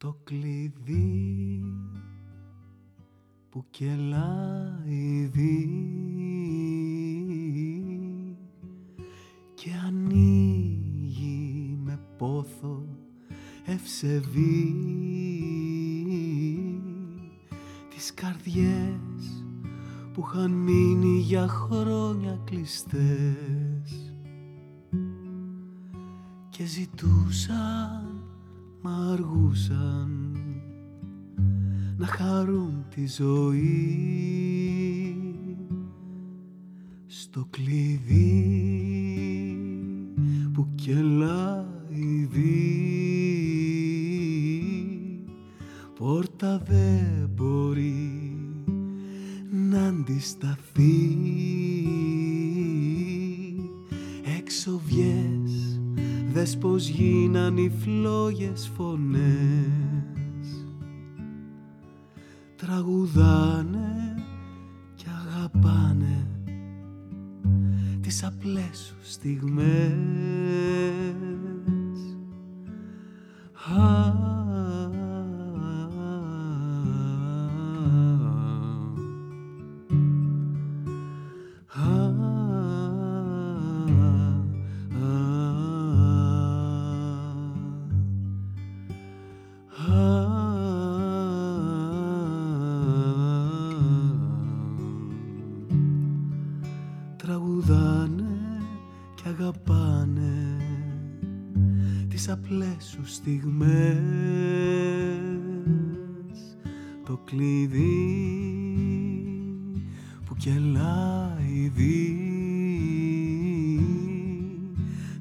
το κλειδί που κελάει δει και ανοίγει με πόθο ευσεβή τις καρδιές που είχαν μείνει για χρόνια κλειστές. Και ζητούσαν μα αργούσαν να χαρούν τη ζωή. Στο κλειδί που κελάει δει πόρτα δεν μπορεί να αντισταθεί. Έξω βγες δες πως γίναν οι φλόγες φωνές. Τραγουδάνε και αγαπάνε τις απλές σου στιγμές τραγουδάνε και αγαπάνε τις απλές σου στιγμές. Το κλειδί που κελάει δει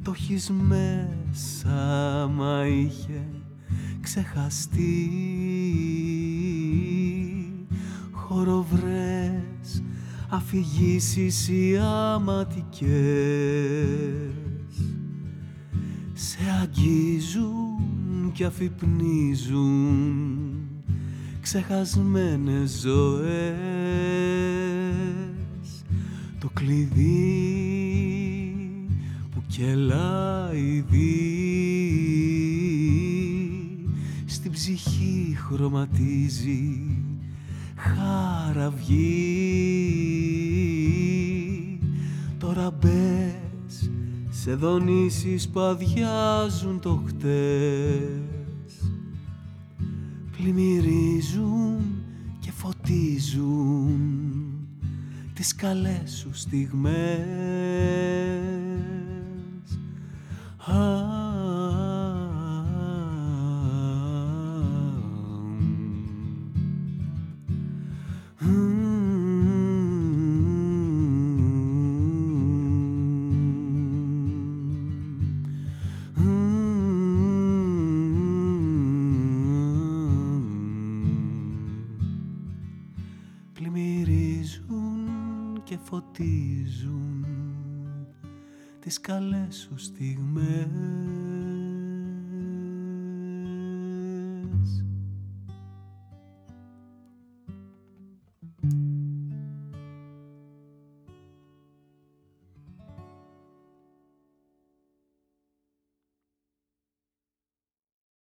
το έχεις μέσα μα είχε ξεχαστεί. Χοροβρές αφηγήσεις οι αματικές σε αγγίζουν και αφυπνίζουν ξεχασμένες ζωές. Το κλειδί που κελάει δει στην ψυχή χρωματίζει χαραυγή τώρα μπες σε δονήσεις που αδειάζουν το χτες. Πλημμυρίζουν και φωτίζουν τις καλές σου στιγμές φωτίζουν τις καλές σου στιγμές